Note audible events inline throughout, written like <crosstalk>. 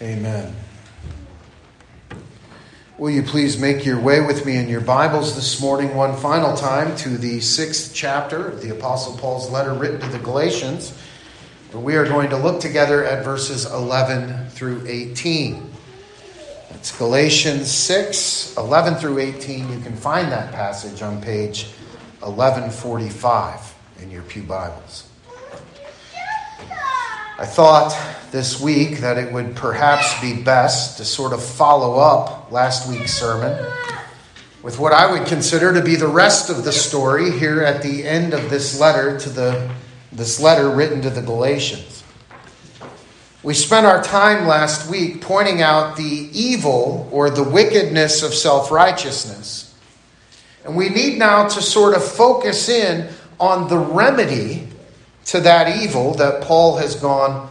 Amen. Will you please make your way with me in your Bibles this morning, one final time, to the sixth chapter of the Apostle Paul's letter written to the Galatians, where we are going to look together at verses 11 through 18. It's Galatians 6, 11 through 18. You can find that passage on page 1145 in your Pew Bibles. I thought this week that it would perhaps be best to sort of follow up last week's sermon with what I would consider to be the rest of the story here at the end of this letter to the this letter written to the Galatians. We spent our time last week pointing out the evil or the wickedness of self-righteousness. And we need now to sort of focus in on the remedy to that evil that Paul has gone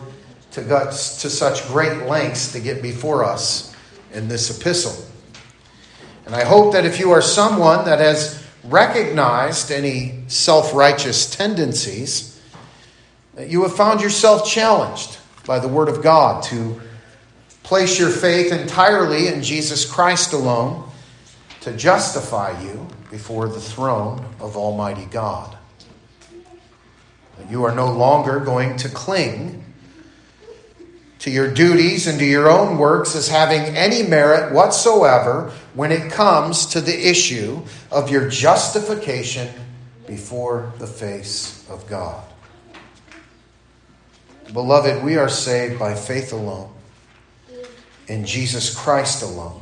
to, to such great lengths to get before us in this epistle. And I hope that if you are someone that has recognized any self righteous tendencies, that you have found yourself challenged by the Word of God to place your faith entirely in Jesus Christ alone to justify you before the throne of Almighty God. You are no longer going to cling to your duties and to your own works as having any merit whatsoever when it comes to the issue of your justification before the face of God. Beloved, we are saved by faith alone, in Jesus Christ alone,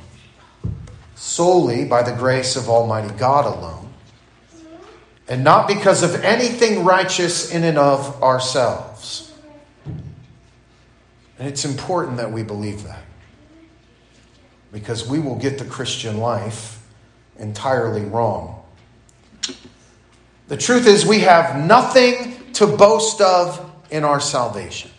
solely by the grace of Almighty God alone and not because of anything righteous in and of ourselves. And it's important that we believe that because we will get the Christian life entirely wrong. The truth is, we have nothing to boast of in our salvation.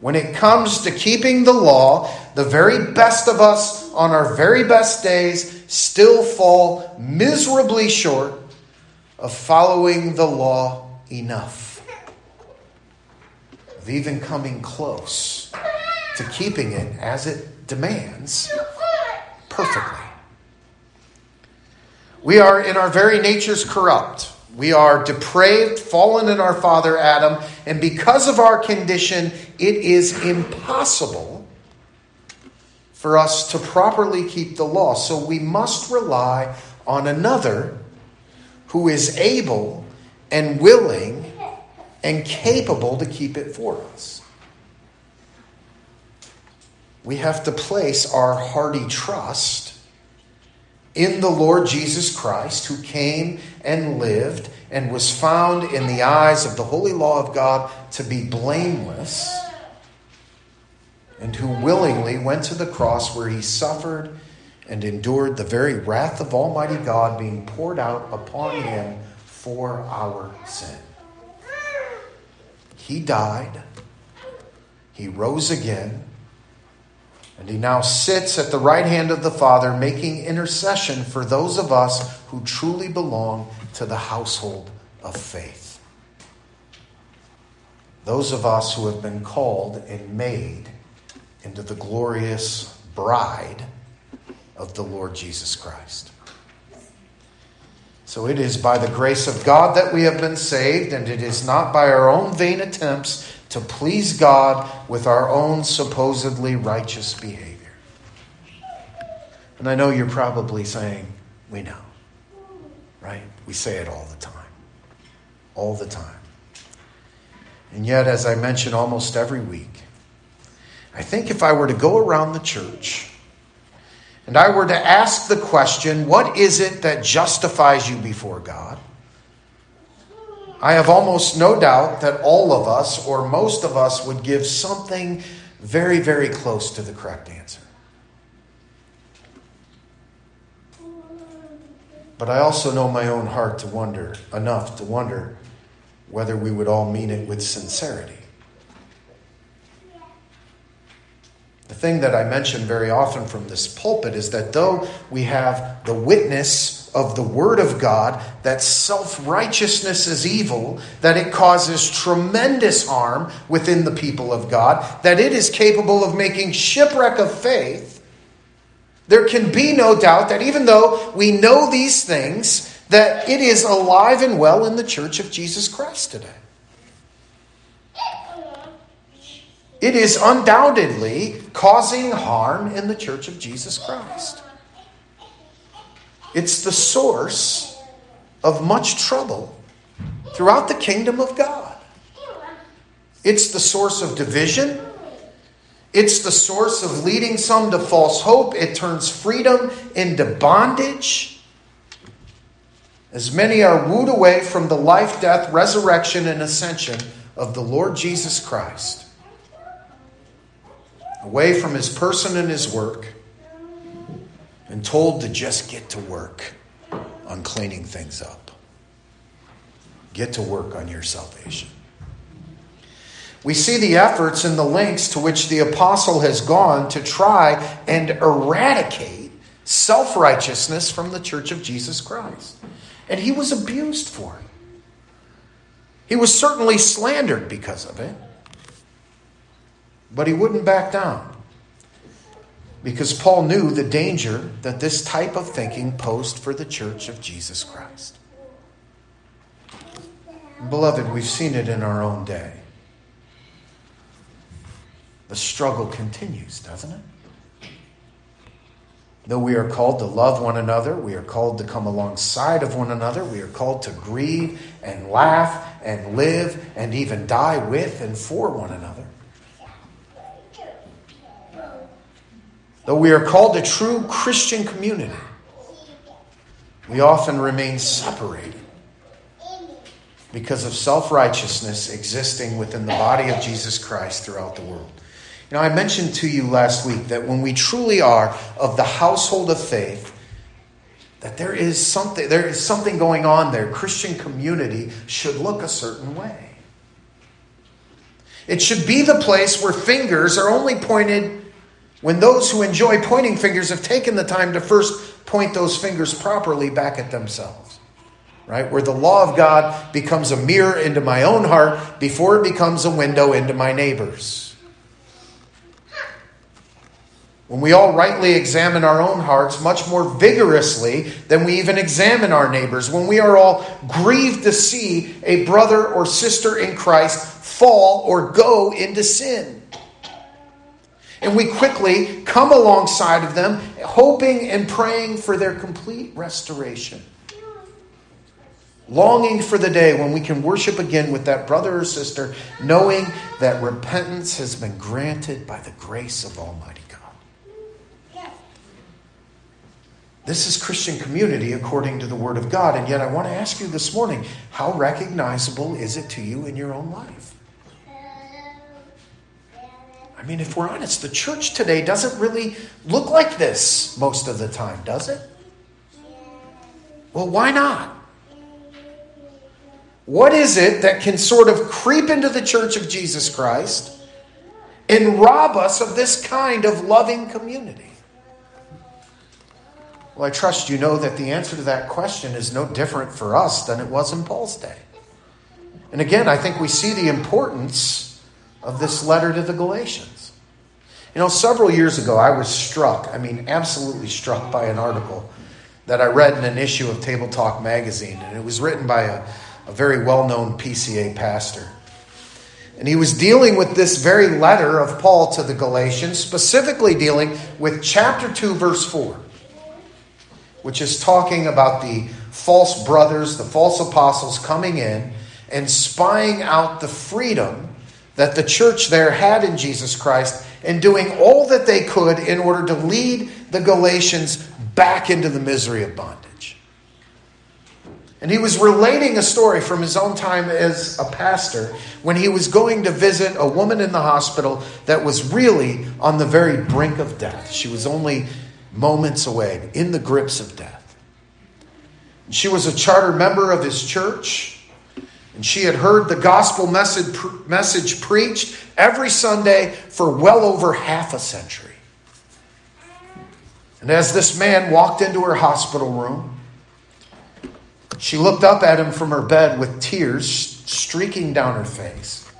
When it comes to keeping the law, the very best of us on our very best days still fall miserably short of following the law enough, of even coming close to keeping it as it demands perfectly. We are in our very natures corrupt. We are depraved, fallen in our father Adam, and because of our condition, it is impossible for us to properly keep the law. So we must rely on another who is able and willing and capable to keep it for us. We have to place our hearty trust in the Lord Jesus Christ, who came and lived and was found in the eyes of the holy law of God to be blameless and who willingly went to the cross where he suffered and endured the very wrath of Almighty God being poured out upon him for our sin. He died, he rose again, and he now sits at the right hand of the Father making intercession for those of us who truly belong to the household of faith. Those of us who have been called and made into the glorious bride of the Lord Jesus Christ. So it is by the grace of God that we have been saved, and it is not by our own vain attempts to please God with our own supposedly righteous behavior. And I know you're probably saying, we know, right? We say it all the time. All the time. And yet, as I mention almost every week, I think if I were to go around the church and I were to ask the question, what is it that justifies you before God? I have almost no doubt that all of us, or most of us, would give something very, very close to the correct answer. But I also know my own heart to wonder enough to wonder whether we would all mean it with sincerity. The thing that I mention very often from this pulpit is that though we have the witness of the Word of God that self righteousness is evil, that it causes tremendous harm within the people of God, that it is capable of making shipwreck of faith, there can be no doubt that even though we know these things, that it is alive and well in the church of Jesus Christ today. It is undoubtedly causing harm in the church of Jesus Christ. It's the source of much trouble throughout the kingdom of God. It's the source of division. It's the source of leading some to false hope. It turns freedom into bondage. As many are wooed away from the life, death, resurrection, and ascension of the Lord Jesus Christ away from his person and his work, and told to just get to work on cleaning things up. Get to work on your salvation. We see the efforts and the lengths to which the apostle has gone to try and eradicate self righteousness from the church of Jesus Christ. And he was abused for it. He was certainly slandered because of it. But he wouldn't back down because Paul knew the danger that this type of thinking posed for the church of Jesus Christ. Beloved, we've seen it in our own day. The struggle continues, doesn't it? Though we are called to love one another, we are called to come alongside of one another, we are called to grieve and laugh and live and even die with and for one another. Though we are called a true Christian community, we often remain separated because of self righteousness existing within the body of Jesus Christ throughout the world. You know, I mentioned to you last week that when we truly are of the household of faith, that there is something there is something going on there. Christian community should look a certain way. It should be the place where fingers are only pointed when those who enjoy pointing fingers have taken the time to first point those fingers properly back at themselves. Right? Where the law of God becomes a mirror into my own heart before it becomes a window into my neighbor's. When we all rightly examine our own hearts much more vigorously than we even examine our neighbors, when we are all grieved to see a brother or sister in Christ fall or go into sin and we quickly come alongside of them, hoping and praying for their complete restoration. Longing for the day when we can worship again with that brother or sister, knowing that repentance has been granted by the grace of Almighty God. This is Christian community according to the Word of God. And yet, I want to ask you this morning how recognizable is it to you in your own life? I mean, if we're honest, the church today doesn't really look like this most of the time, does it? Well, why not? What is it that can sort of creep into the church of Jesus Christ and rob us of this kind of loving community? Well, I trust you know that the answer to that question is no different for us than it was in Paul's day. And again, I think we see the importance of this letter to the Galatians. You know, several years ago, I was struck, I mean, absolutely struck by an article that I read in an issue of Tabletalk magazine, and it was written by a, a very well known PCA pastor. And he was dealing with this very letter of Paul to the Galatians, specifically dealing with chapter 2, verse 4, which is talking about the false brothers, the false apostles coming in and spying out the freedom that the church there had in Jesus Christ and doing all that they could in order to lead the Galatians back into the misery of bondage. And he was relating a story from his own time as a pastor when he was going to visit a woman in the hospital that was really on the very brink of death. She was only moments away, in the grips of death. She was a charter member of his church. And she had heard the gospel message, message preached every Sunday for well over half a century. And as this man walked into her hospital room, she looked up at him from her bed with tears streaking down her face.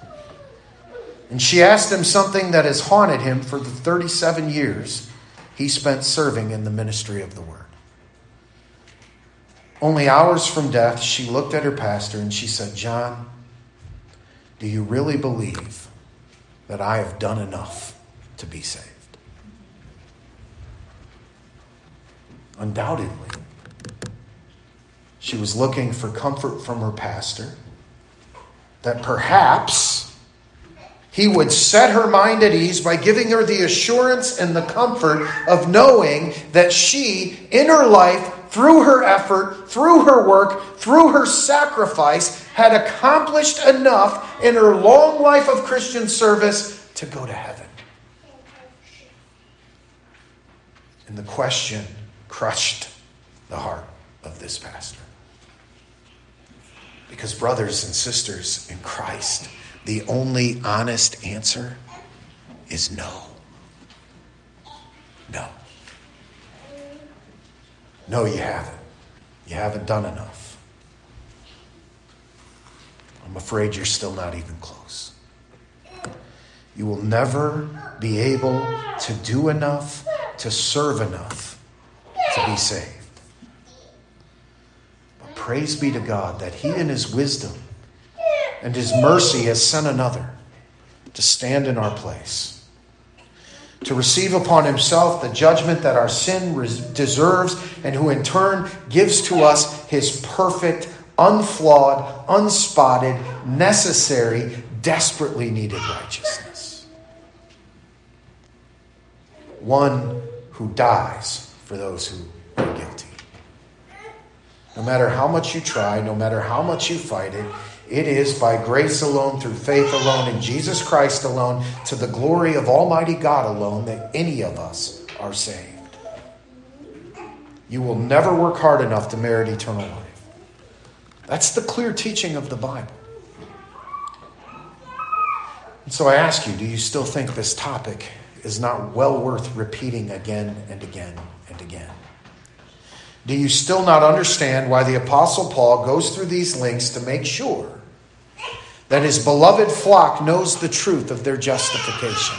And she asked him something that has haunted him for the 37 years he spent serving in the ministry of the Word. Only hours from death, she looked at her pastor and she said, John, do you really believe that I have done enough to be saved? Undoubtedly, she was looking for comfort from her pastor that perhaps he would set her mind at ease by giving her the assurance and the comfort of knowing that she, in her life, through her effort, through her work, through her sacrifice, had accomplished enough in her long life of Christian service to go to heaven. And the question crushed the heart of this pastor. Because, brothers and sisters in Christ, the only honest answer is no. No. No, you haven't. You haven't done enough. I'm afraid you're still not even close. You will never be able to do enough, to serve enough to be saved. But praise be to God that He, in His wisdom and His mercy, has sent another to stand in our place to receive upon himself the judgment that our sin deserves, and who in turn gives to us his perfect, unflawed, unspotted, necessary, desperately needed righteousness. One who dies for those who are guilty. No matter how much you try, no matter how much you fight it, it is by grace alone, through faith alone, in Jesus Christ alone, to the glory of Almighty God alone, that any of us are saved. You will never work hard enough to merit eternal life. That's the clear teaching of the Bible. And so I ask you do you still think this topic is not well worth repeating again and again and again? Do you still not understand why the Apostle Paul goes through these links to make sure that his beloved flock knows the truth of their justification?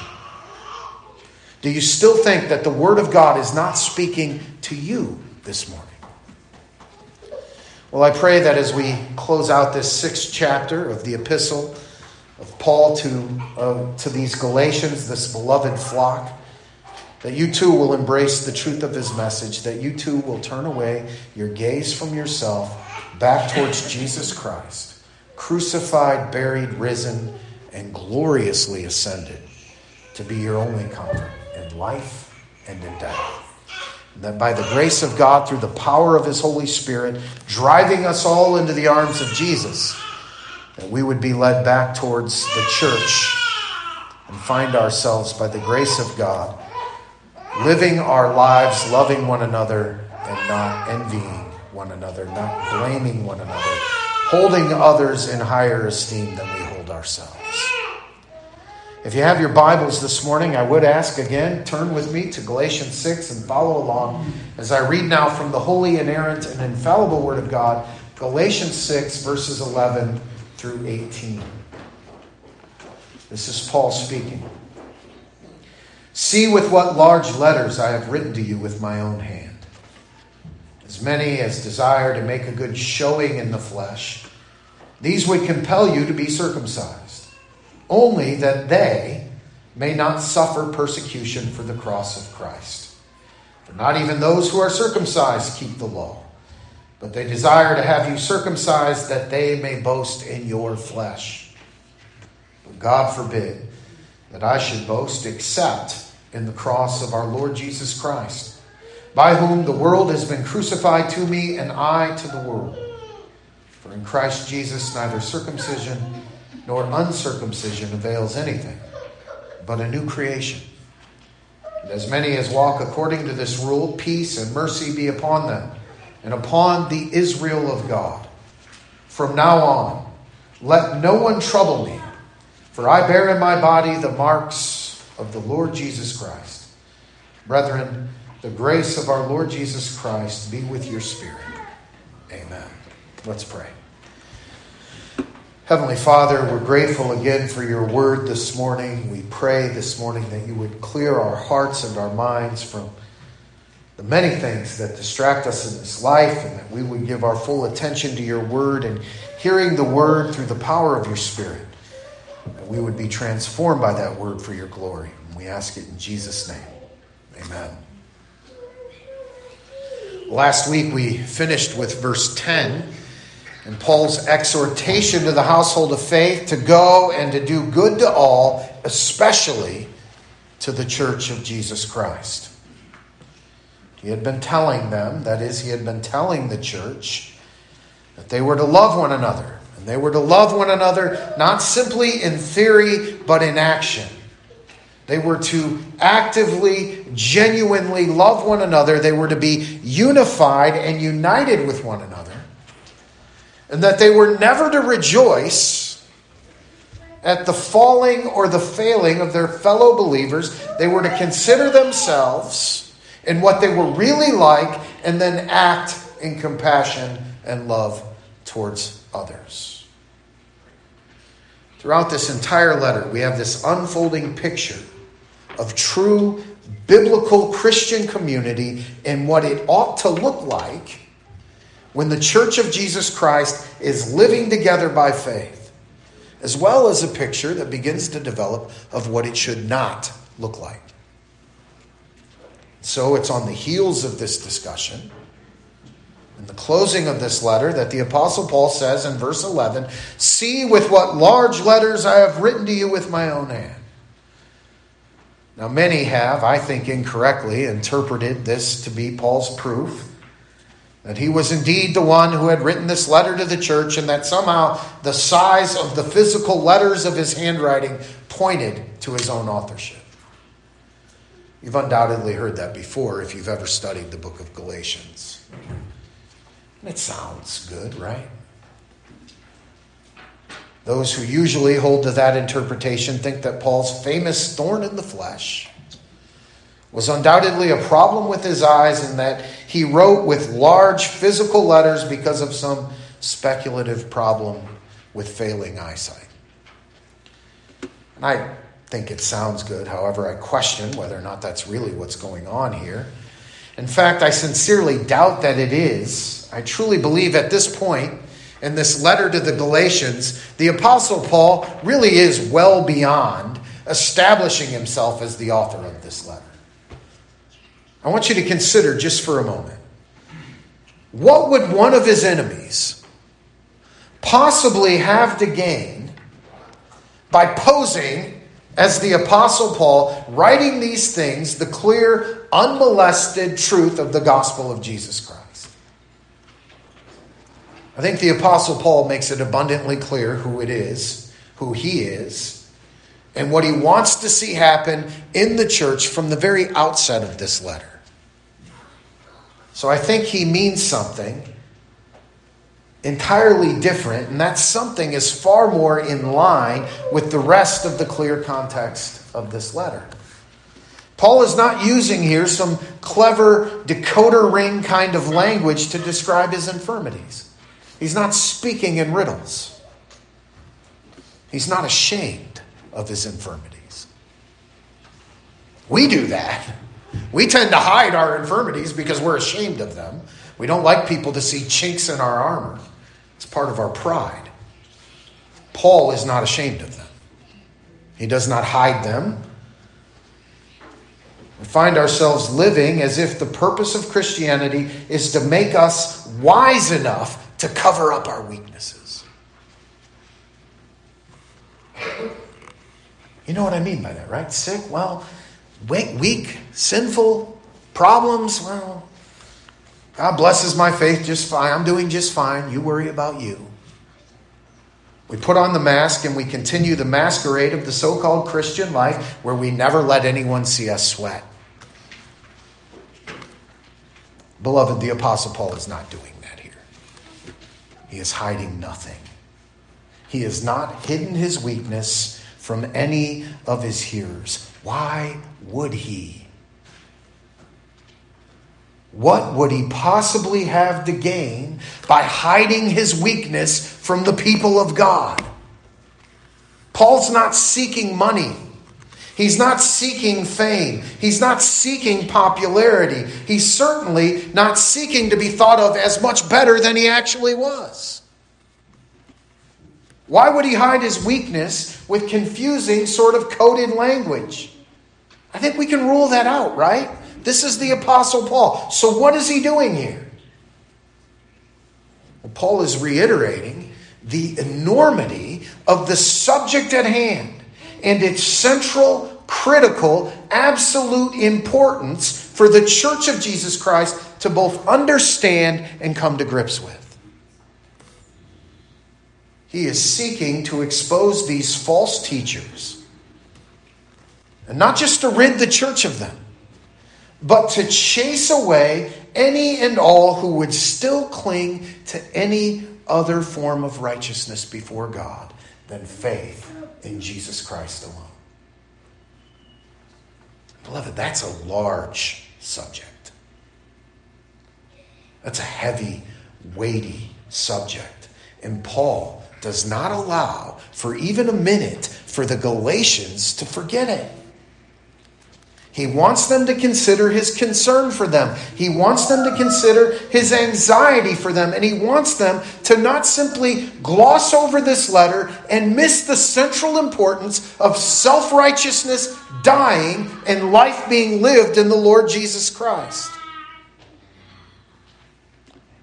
Do you still think that the Word of God is not speaking to you this morning? Well, I pray that as we close out this sixth chapter of the epistle of Paul to, uh, to these Galatians, this beloved flock, that you too will embrace the truth of his message, that you too will turn away your gaze from yourself back towards Jesus Christ crucified, buried, risen, and gloriously ascended to be your only comfort in life and in death. And that by the grace of God, through the power of His Holy Spirit, driving us all into the arms of Jesus, that we would be led back towards the church and find ourselves, by the grace of God, living our lives, loving one another, and not envying one another, not blaming one another holding others in higher esteem than we hold ourselves. If you have your Bibles this morning, I would ask again, turn with me to Galatians 6 and follow along as I read now from the holy, inerrant, and infallible Word of God, Galatians 6, verses 11 through 18. This is Paul speaking. See with what large letters I have written to you with my own hand as many as desire to make a good showing in the flesh. These would compel you to be circumcised, only that they may not suffer persecution for the cross of Christ. For not even those who are circumcised keep the law, but they desire to have you circumcised that they may boast in your flesh. But God forbid that I should boast except in the cross of our Lord Jesus Christ by whom the world has been crucified to me and I to the world. For in Christ Jesus neither circumcision nor uncircumcision avails anything, but a new creation. And as many as walk according to this rule, peace and mercy be upon them and upon the Israel of God. From now on, Let no one trouble me, for I bear in my body the marks of the Lord Jesus Christ. Brethren, the grace of our Lord Jesus Christ be with your spirit. Amen. Let's pray. Heavenly Father, we're grateful again for your word this morning. We pray this morning that you would clear our hearts and our minds from the many things that distract us in this life, and that we would give our full attention to your word and hearing the word through the power of your spirit. That we would be transformed by that word for your glory. And we ask it in Jesus' name. Amen. Last week we finished with verse 10 and Paul's exhortation to the household of faith to go and to do good to all, especially to the church of Jesus Christ. He had been telling them, that is, he had been telling the church, that they were to love one another. And they were to love one another not simply in theory, but in action. They were to actively, genuinely love one another. They were to be unified and united with one another and that they were never to rejoice at the falling or the failing of their fellow believers. They were to consider themselves and what they were really like and then act in compassion and love towards others. Throughout this entire letter, we have this unfolding picture of true biblical Christian community and what it ought to look like when the church of Jesus Christ is living together by faith, as well as a picture that begins to develop of what it should not look like. So it's on the heels of this discussion, in the closing of this letter, that the Apostle Paul says in verse 11 See with what large letters I have written to you with my own hand. Now, many have, I think incorrectly, interpreted this to be Paul's proof that he was indeed the one who had written this letter to the church, and that somehow the size of the physical letters of his handwriting pointed to his own authorship. You've undoubtedly heard that before if you've ever studied the book of Galatians. And it sounds good, right? Those who usually hold to that interpretation think that Paul's famous thorn in the flesh was undoubtedly a problem with his eyes and that he wrote with large physical letters because of some speculative problem with failing eyesight. And I think it sounds good, however, I question whether or not that's really what's going on here. In fact, I sincerely doubt that it is. I truly believe at this point in this letter to the Galatians, the Apostle Paul really is well beyond establishing himself as the author of this letter. I want you to consider just for a moment what would one of his enemies possibly have to gain by posing as the Apostle Paul, writing these things, the clear, unmolested truth of the gospel of Jesus Christ? I think the Apostle Paul makes it abundantly clear who it is, who he is, and what he wants to see happen in the church from the very outset of this letter. So I think he means something entirely different, and that something is far more in line with the rest of the clear context of this letter. Paul is not using here some clever decoder ring kind of language to describe his infirmities. He's not speaking in riddles. He's not ashamed of his infirmities. We do that. We tend to hide our infirmities because we're ashamed of them. We don't like people to see chinks in our armor. It's part of our pride. Paul is not ashamed of them, he does not hide them. We find ourselves living as if the purpose of Christianity is to make us wise enough to cover up our weaknesses. You know what I mean by that, right? Sick? Well, weak, sinful problems, well, God blesses my faith just fine. I'm doing just fine. You worry about you. We put on the mask and we continue the masquerade of the so called Christian life where we never let anyone see us sweat. Beloved, the Apostle Paul is not doing that here. He is hiding nothing. He has not hidden his weakness from any of his hearers. Why would he? What would he possibly have to gain by hiding his weakness from the people of God? Paul's not seeking money. He's not seeking fame. He's not seeking popularity. He's certainly not seeking to be thought of as much better than he actually was. Why would he hide his weakness with confusing, sort of coded language? I think we can rule that out, right? This is the Apostle Paul. So, what is he doing here? Well, Paul is reiterating the enormity of the subject at hand and its central, critical, absolute importance for the church of Jesus Christ to both understand and come to grips with. He is seeking to expose these false teachers, and not just to rid the church of them, but to chase away any and all who would still cling to any other form of righteousness before God than faith in Jesus Christ alone. Beloved, that's a large subject. That's a heavy, weighty subject. And Paul does not allow for even a minute for the Galatians to forget it. He wants them to consider his concern for them. He wants them to consider his anxiety for them. And he wants them to not simply gloss over this letter and miss the central importance of self righteousness dying and life being lived in the Lord Jesus Christ.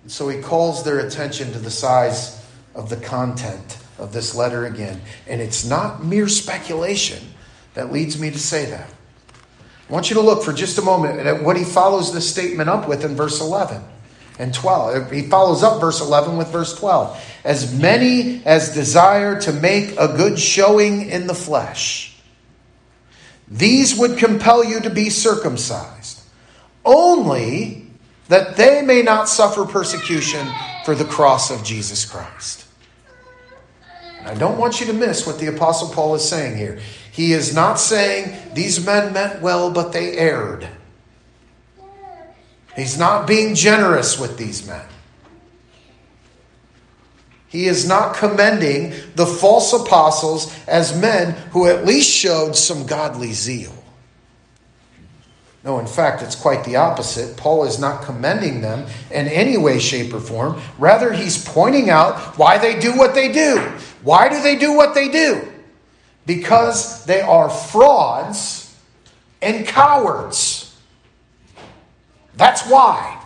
And so he calls their attention to the size of the content of this letter again. And it's not mere speculation that leads me to say that. I want you to look for just a moment at what he follows this statement up with in verse 11 and 12. Uh, he follows up verse 11 with verse 12. As many as desire to make a good showing in the flesh, these would compel you to be circumcised, only that they may not suffer persecution for the cross of Jesus Christ. I don't want you to miss what the Apostle Paul is saying here. He is not saying these men meant well, but they erred. He's not being generous with these men. He is not commending the false apostles as men who at least showed some godly zeal. No, in fact, it's quite the opposite. Paul is not commending them in any way, shape, or form. Rather, he's pointing out why they do what they do. Why do they do what they do? because they are frauds and cowards. That's why.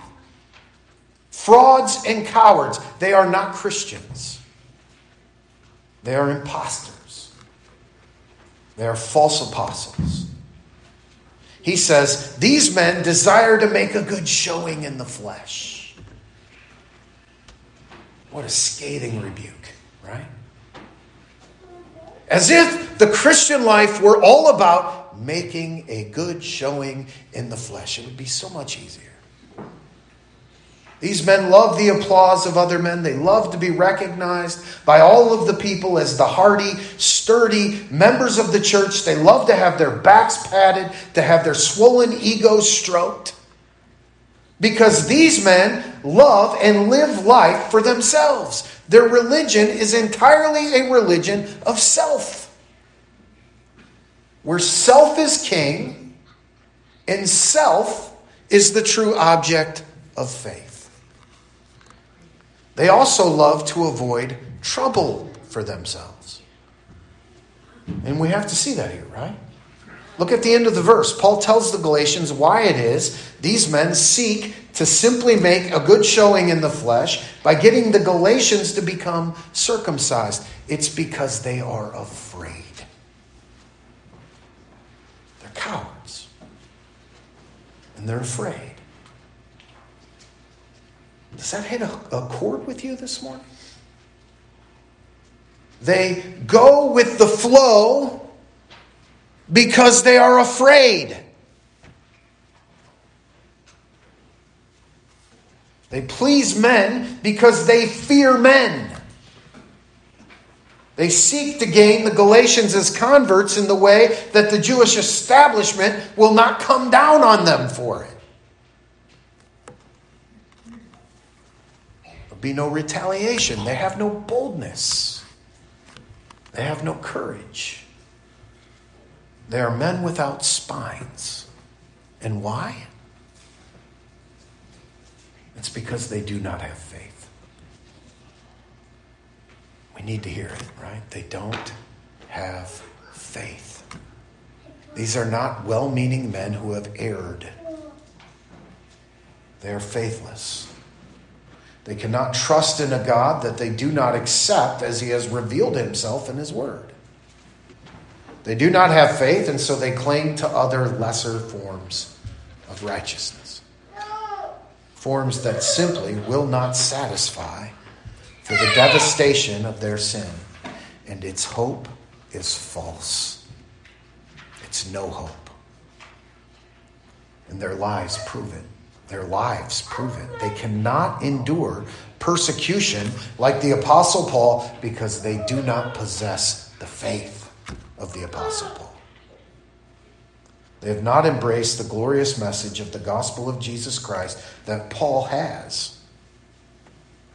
Frauds and cowards. They are not Christians, they are imposters, they are false apostles. He says, These men desire to make a good showing in the flesh. What a scathing rebuke, right? As if the Christian life were all about making a good showing in the flesh. It would be so much easier. These men love the applause of other men. They love to be recognized by all of the people as the hardy, sturdy members of the church. They love to have their backs padded, to have their swollen egos stroked. Because these men love and live life for themselves. Their religion is entirely a religion of self, where self is king and self is the true object of faith. They also love to avoid trouble for themselves. And we have to see that here, right? Look at the end of the verse. Paul tells the Galatians why it is these men seek to simply make a good showing in the flesh by getting the Galatians to become circumcised. It's because they are afraid. They're cowards. And they're afraid. Does that hit a, a chord with you this morning? They go with the flow because they are afraid. They please men because they fear men. They seek to gain the Galatians as converts in the way that the Jewish establishment will not come down on them for it. There'll be no retaliation. They have no boldness, they have no courage. They are men without spines. And why? It's because they do not have faith. We need to hear it, right? They don't have faith. These are not well meaning men who have erred. They are faithless. They cannot trust in a God that they do not accept as he has revealed himself in his word. They do not have faith, and so they cling to other lesser forms of righteousness forms that simply will not satisfy for the devastation of their sin. And its hope is false. It's no hope. And their lives prove it. Their lives prove it. They cannot endure persecution like the Apostle Paul because they do not possess the faith of the Apostle Paul. They have not embraced the glorious message of the gospel of Jesus Christ that Paul has.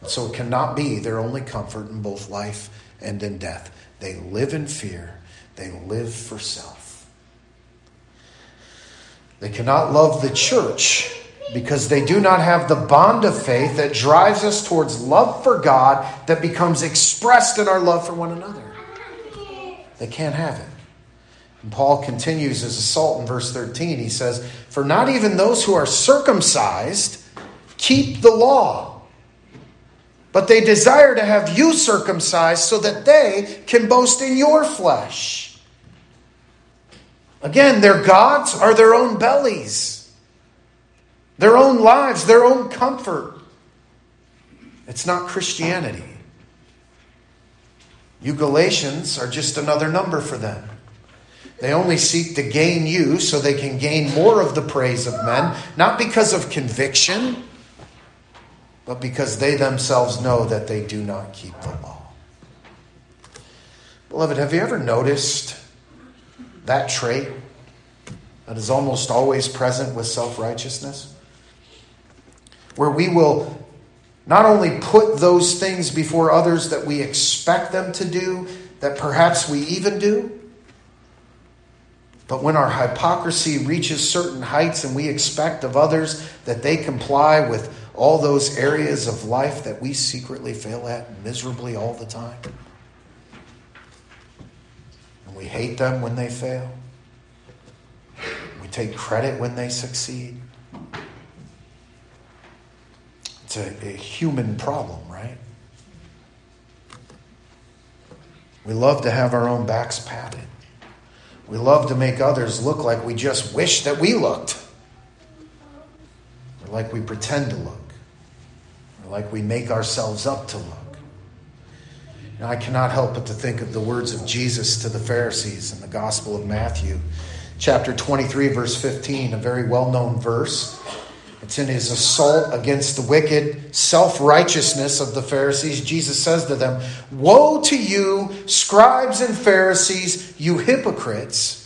So it cannot be their only comfort in both life and in death. They live in fear, they live for self. They cannot love the church because they do not have the bond of faith that drives us towards love for God that becomes expressed in our love for one another. They can't have it. And Paul continues his assault in verse 13. He says, For not even those who are circumcised keep the law, but they desire to have you circumcised so that they can boast in your flesh. Again, their gods are their own bellies, their own lives, their own comfort. It's not Christianity. You Galatians are just another number for them. They only seek to gain you so they can gain more of the praise of men, not because of conviction, but because they themselves know that they do not keep the law. Beloved, have you ever noticed that trait that is almost always present with self righteousness? Where we will not only put those things before others that we expect them to do, that perhaps we even do, but when our hypocrisy reaches certain heights and we expect of others that they comply with all those areas of life that we secretly fail at miserably all the time, and we hate them when they fail, we take credit when they succeed. It's a, a human problem, right? We love to have our own backs patted. We love to make others look like we just wish that we looked, or like we pretend to look, or like we make ourselves up to look. And I cannot help but to think of the words of Jesus to the Pharisees in the Gospel of Matthew, chapter 23, verse 15, a very well known verse. It's in his assault against the wicked self righteousness of the Pharisees. Jesus says to them, Woe to you, scribes and Pharisees, you hypocrites!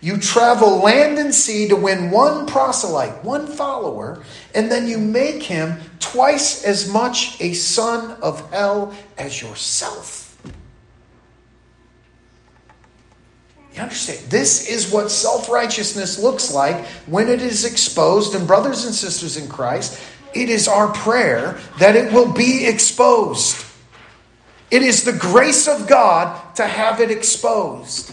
You travel land and sea to win one proselyte, one follower, and then you make him twice as much a son of hell as yourself. You understand? This is what self righteousness looks like when it is exposed. And, brothers and sisters in Christ, it is our prayer that it will be exposed. It is the grace of God to have it exposed.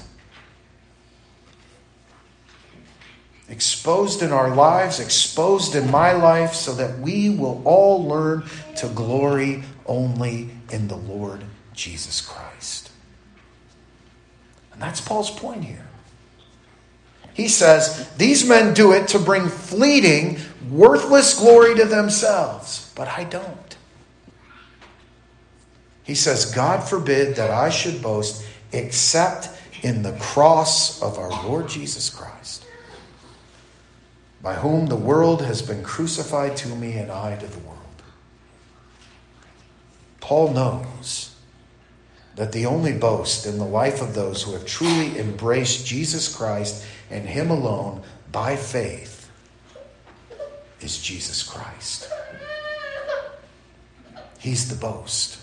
Exposed in our lives, exposed in my life, so that we will all learn to glory only in the Lord Jesus Christ. And that's Paul's point here. He says, These men do it to bring fleeting, worthless glory to themselves, but I don't. He says, God forbid that I should boast except in the cross of our Lord Jesus Christ, by whom the world has been crucified to me and I to the world. Paul knows that the only boast in the life of those who have truly embraced Jesus Christ and Him alone by faith is Jesus Christ. He's the boast.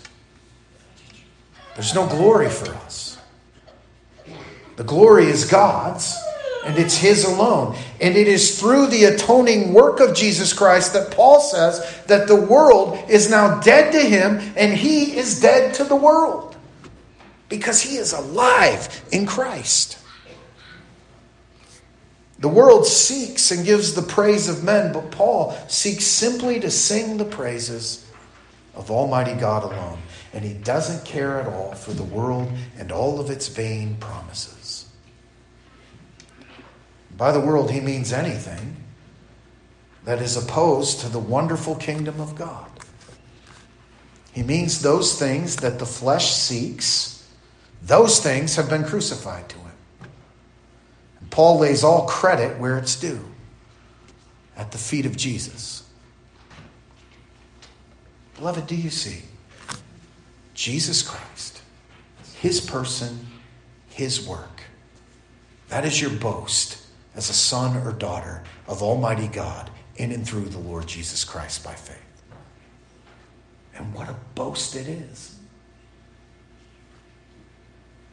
There's no glory for us. The glory is God's, and it's His alone. And it is through the atoning work of Jesus Christ that Paul says that the world is now dead to Him and He is dead to the world because He is alive in Christ. The world seeks and gives the praise of men, but Paul seeks simply to sing the praises of Almighty God alone. And he doesn't care at all for the world and all of its vain promises. By the world, he means anything that is opposed to the wonderful kingdom of God. He means those things that the flesh seeks, those things have been crucified to him. And Paul lays all credit where it's due at the feet of Jesus. Beloved, do you see? Jesus Christ, his person, his work. That is your boast as a son or daughter of Almighty God in and through the Lord Jesus Christ by faith. And what a boast it is.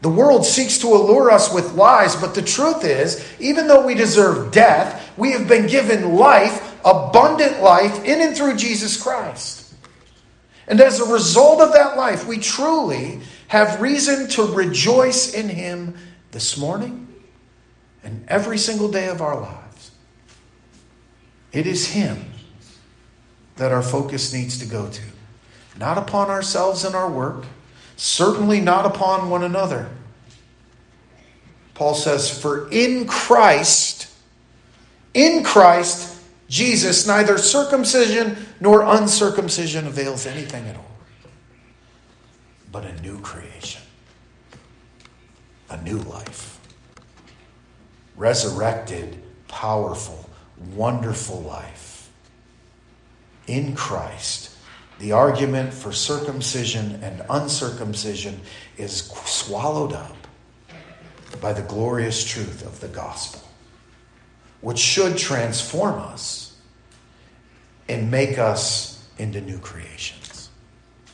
The world seeks to allure us with lies, but the truth is, even though we deserve death, we have been given life, abundant life, in and through Jesus Christ. And as a result of that life, we truly have reason to rejoice in Him this morning and every single day of our lives. It is Him that our focus needs to go to, not upon ourselves and our work certainly not upon one another. Paul says, For in Christ, in Christ Jesus, neither circumcision nor uncircumcision avails anything at all, but a new creation, a new life. Resurrected, powerful, wonderful life. In Christ the argument for circumcision and uncircumcision is swallowed up by the glorious truth of the gospel, which should transform us and make us into new creations.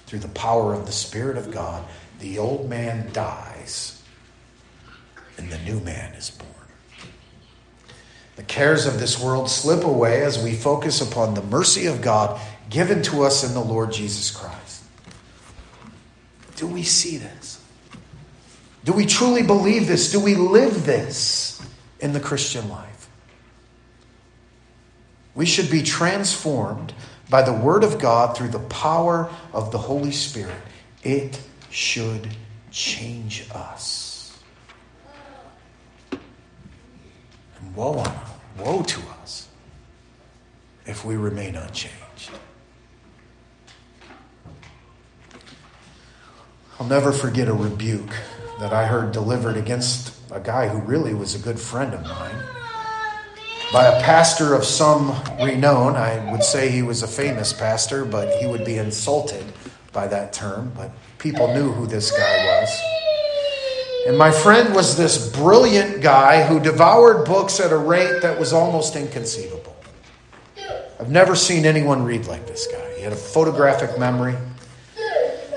Through the power of the Spirit of God, the old man dies and the new man is born. The cares of this world slip away as we focus upon the mercy of God given to us in the Lord Jesus Christ. Do we see this? Do we truly believe this? Do we live this in the Christian life? We should be transformed by the Word of God through the power of the Holy Spirit. It should change us. And woe on woe to us if we remain unchanged. I'll never forget a rebuke that I heard delivered against a guy who really was a good friend of mine by a pastor of some renown. I would say he was a famous pastor, but he would be insulted by that term. But people knew who this guy was. And my friend was this brilliant guy who devoured books at a rate that was almost inconceivable. I've never seen anyone read like this guy. He had a photographic memory.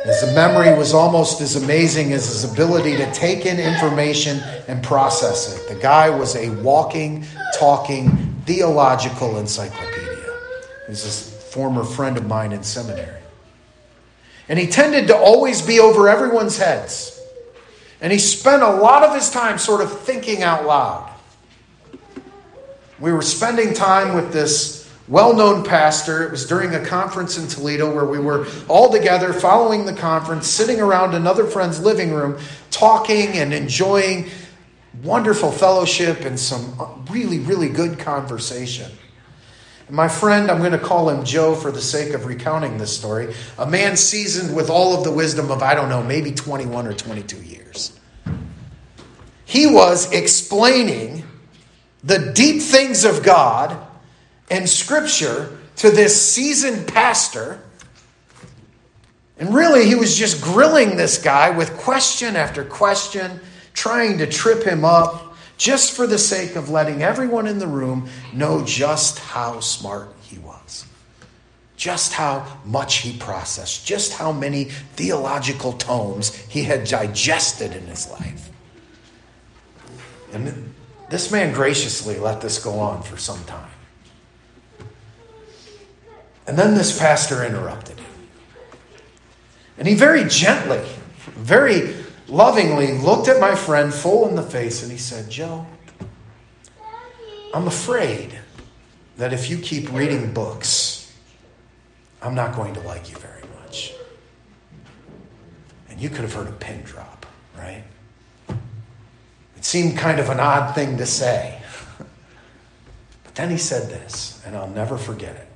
His memory was almost as amazing as his ability to take in information and process it. The guy was a walking, talking theological encyclopedia. He's a former friend of mine in seminary. And he tended to always be over everyone's heads. And he spent a lot of his time sort of thinking out loud. We were spending time with this well known pastor. It was during a conference in Toledo where we were all together following the conference, sitting around another friend's living room, talking and enjoying wonderful fellowship and some really, really good conversation. My friend, I'm going to call him Joe for the sake of recounting this story, a man seasoned with all of the wisdom of, I don't know, maybe 21 or 22 years. He was explaining the deep things of God and scripture to this seasoned pastor. And really, he was just grilling this guy with question after question, trying to trip him up, just for the sake of letting everyone in the room know just how smart he was, just how much he processed, just how many theological tomes he had digested in his life. And this man graciously let this go on for some time. And then this pastor interrupted him. And he very gently, very lovingly looked at my friend full in the face and he said, Joe, I'm afraid that if you keep reading books, I'm not going to like you very much. And you could have heard a pin drop, right? It seemed kind of an odd thing to say. <laughs> But then he said this, and I'll never forget it.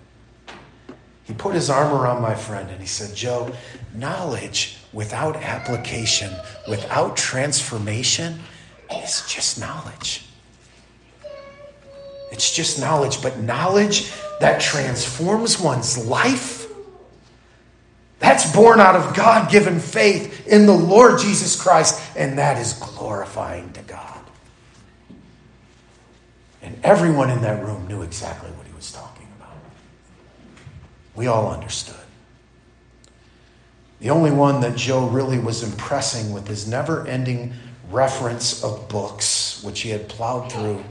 He put his arm around my friend and he said, Joe, knowledge without application, without transformation, is just knowledge. It's just knowledge, but knowledge that transforms one's life, that's born out of God given faith in the Lord Jesus Christ, and that is glorifying to God. And everyone in that room knew exactly what he was talking about. We all understood. The only one that Joe really was impressing with his never ending reference of books, which he had plowed through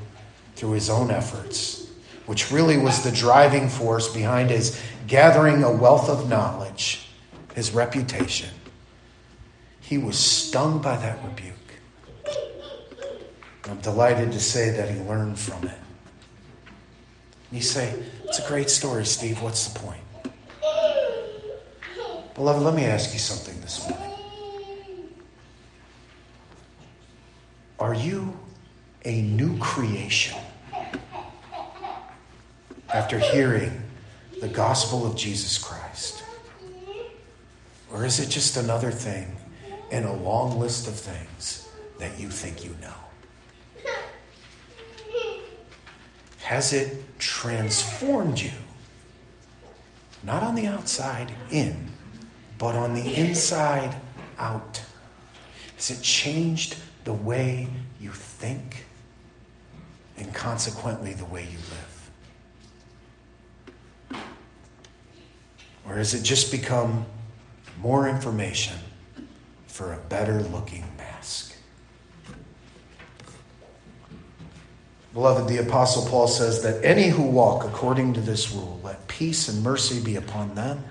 through his own efforts, which really was the driving force behind his gathering a wealth of knowledge, his reputation. He was stung by that rebuke. I'm delighted to say that he learned from it. You say, It's a great story, Steve. What's the point? Beloved, let me ask you something this morning. Are you a new creation after hearing the gospel of Jesus Christ? Or is it just another thing in a long list of things that you think you know? Has it transformed you? Not on the outside in, but on the inside out? Has it changed the way you think and consequently the way you live? Or has it just become more information for a better looking mask? Beloved, the Apostle Paul says that any who walk according to this rule, let peace and mercy be upon them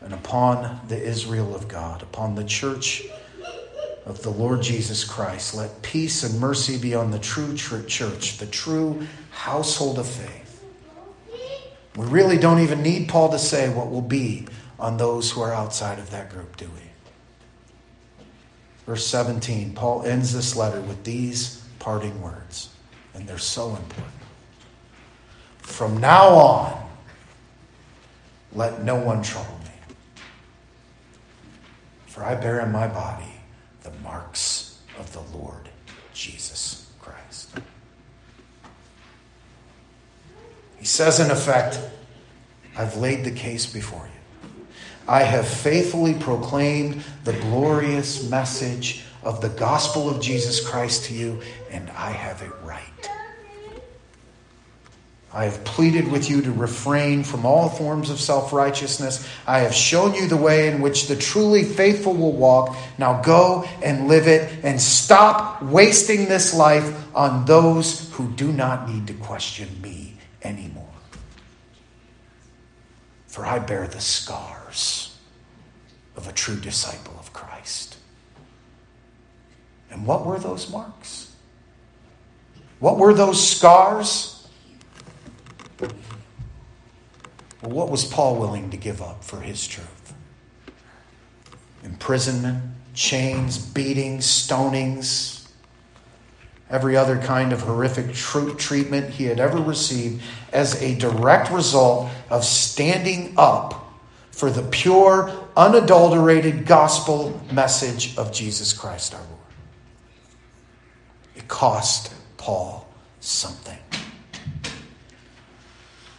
and upon the Israel of God, upon the church of the Lord Jesus Christ. Let peace and mercy be on the true church, the true household of faith. We really don't even need Paul to say what will be on those who are outside of that group, do we? Verse 17, Paul ends this letter with these parting words, and they're so important. From now on, let no one trouble for I bear in my body the marks of the Lord Jesus Christ. He says, in effect, I've laid the case before you. I have faithfully proclaimed the glorious message of the gospel of Jesus Christ to you, and I have it right. I have pleaded with you to refrain from all forms of self righteousness. I have shown you the way in which the truly faithful will walk. Now go and live it and stop wasting this life on those who do not need to question me anymore. For I bear the scars of a true disciple of Christ. And what were those marks? What were those scars? What was Paul willing to give up for his truth? Imprisonment, chains, beatings, stonings, every other kind of horrific treatment he had ever received as a direct result of standing up for the pure, unadulterated gospel message of Jesus Christ our Lord. It cost Paul something.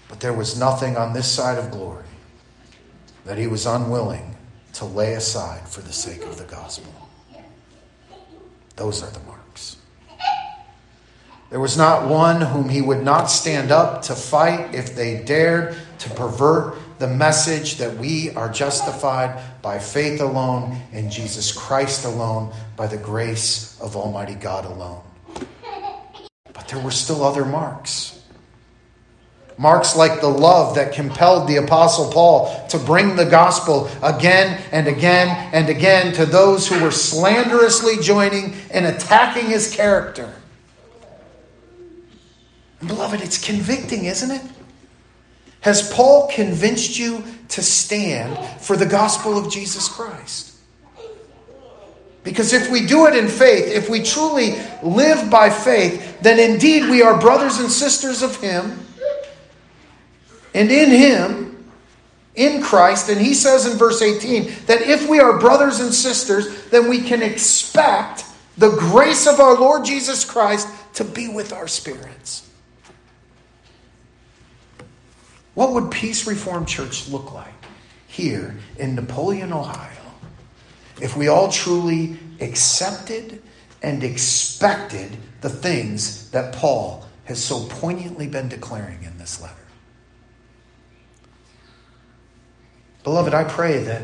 But there was nothing on this side of glory that he was unwilling to lay aside for the sake of the gospel. Those are the marks. There was not one whom he would not stand up to fight if they dared to pervert the message that we are justified by faith alone in Jesus Christ alone, by the grace of Almighty God alone. But there were still other marks. Marks like the love that compelled the Apostle Paul to bring the gospel again and again and again to those who were slanderously joining and attacking his character. beloved, it's convicting, isn't it? Has Paul convinced you to stand for the gospel of Jesus Christ? Because if we do it in faith, if we truly live by faith, then indeed we are brothers and sisters of Him. And in Him, in Christ, and He says in verse 18 that if we are brothers and sisters, then we can expect the grace of our Lord Jesus Christ to be with our spirits. What would Peace Reformed Church look like here in Napoleon, Ohio, if we all truly accepted and expected the things that Paul has so poignantly been declaring in this letter? Beloved, I pray that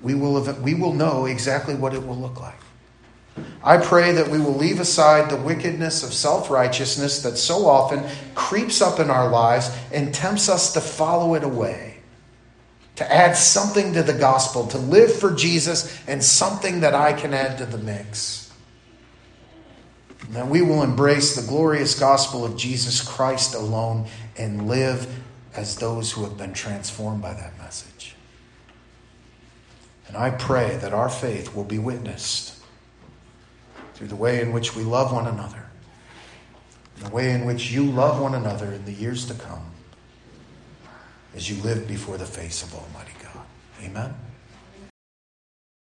we will, we will know exactly what it will look like. I pray that we will leave aside the wickedness of self righteousness that so often creeps up in our lives and tempts us to follow it away, to add something to the gospel, to live for Jesus and something that I can add to the mix. And that we will embrace the glorious gospel of Jesus Christ alone and live as those who have been transformed by that. And I pray that our faith will be witnessed through the way in which we love one another, the way in which you love one another in the years to come as you live before the face of Almighty God. Amen.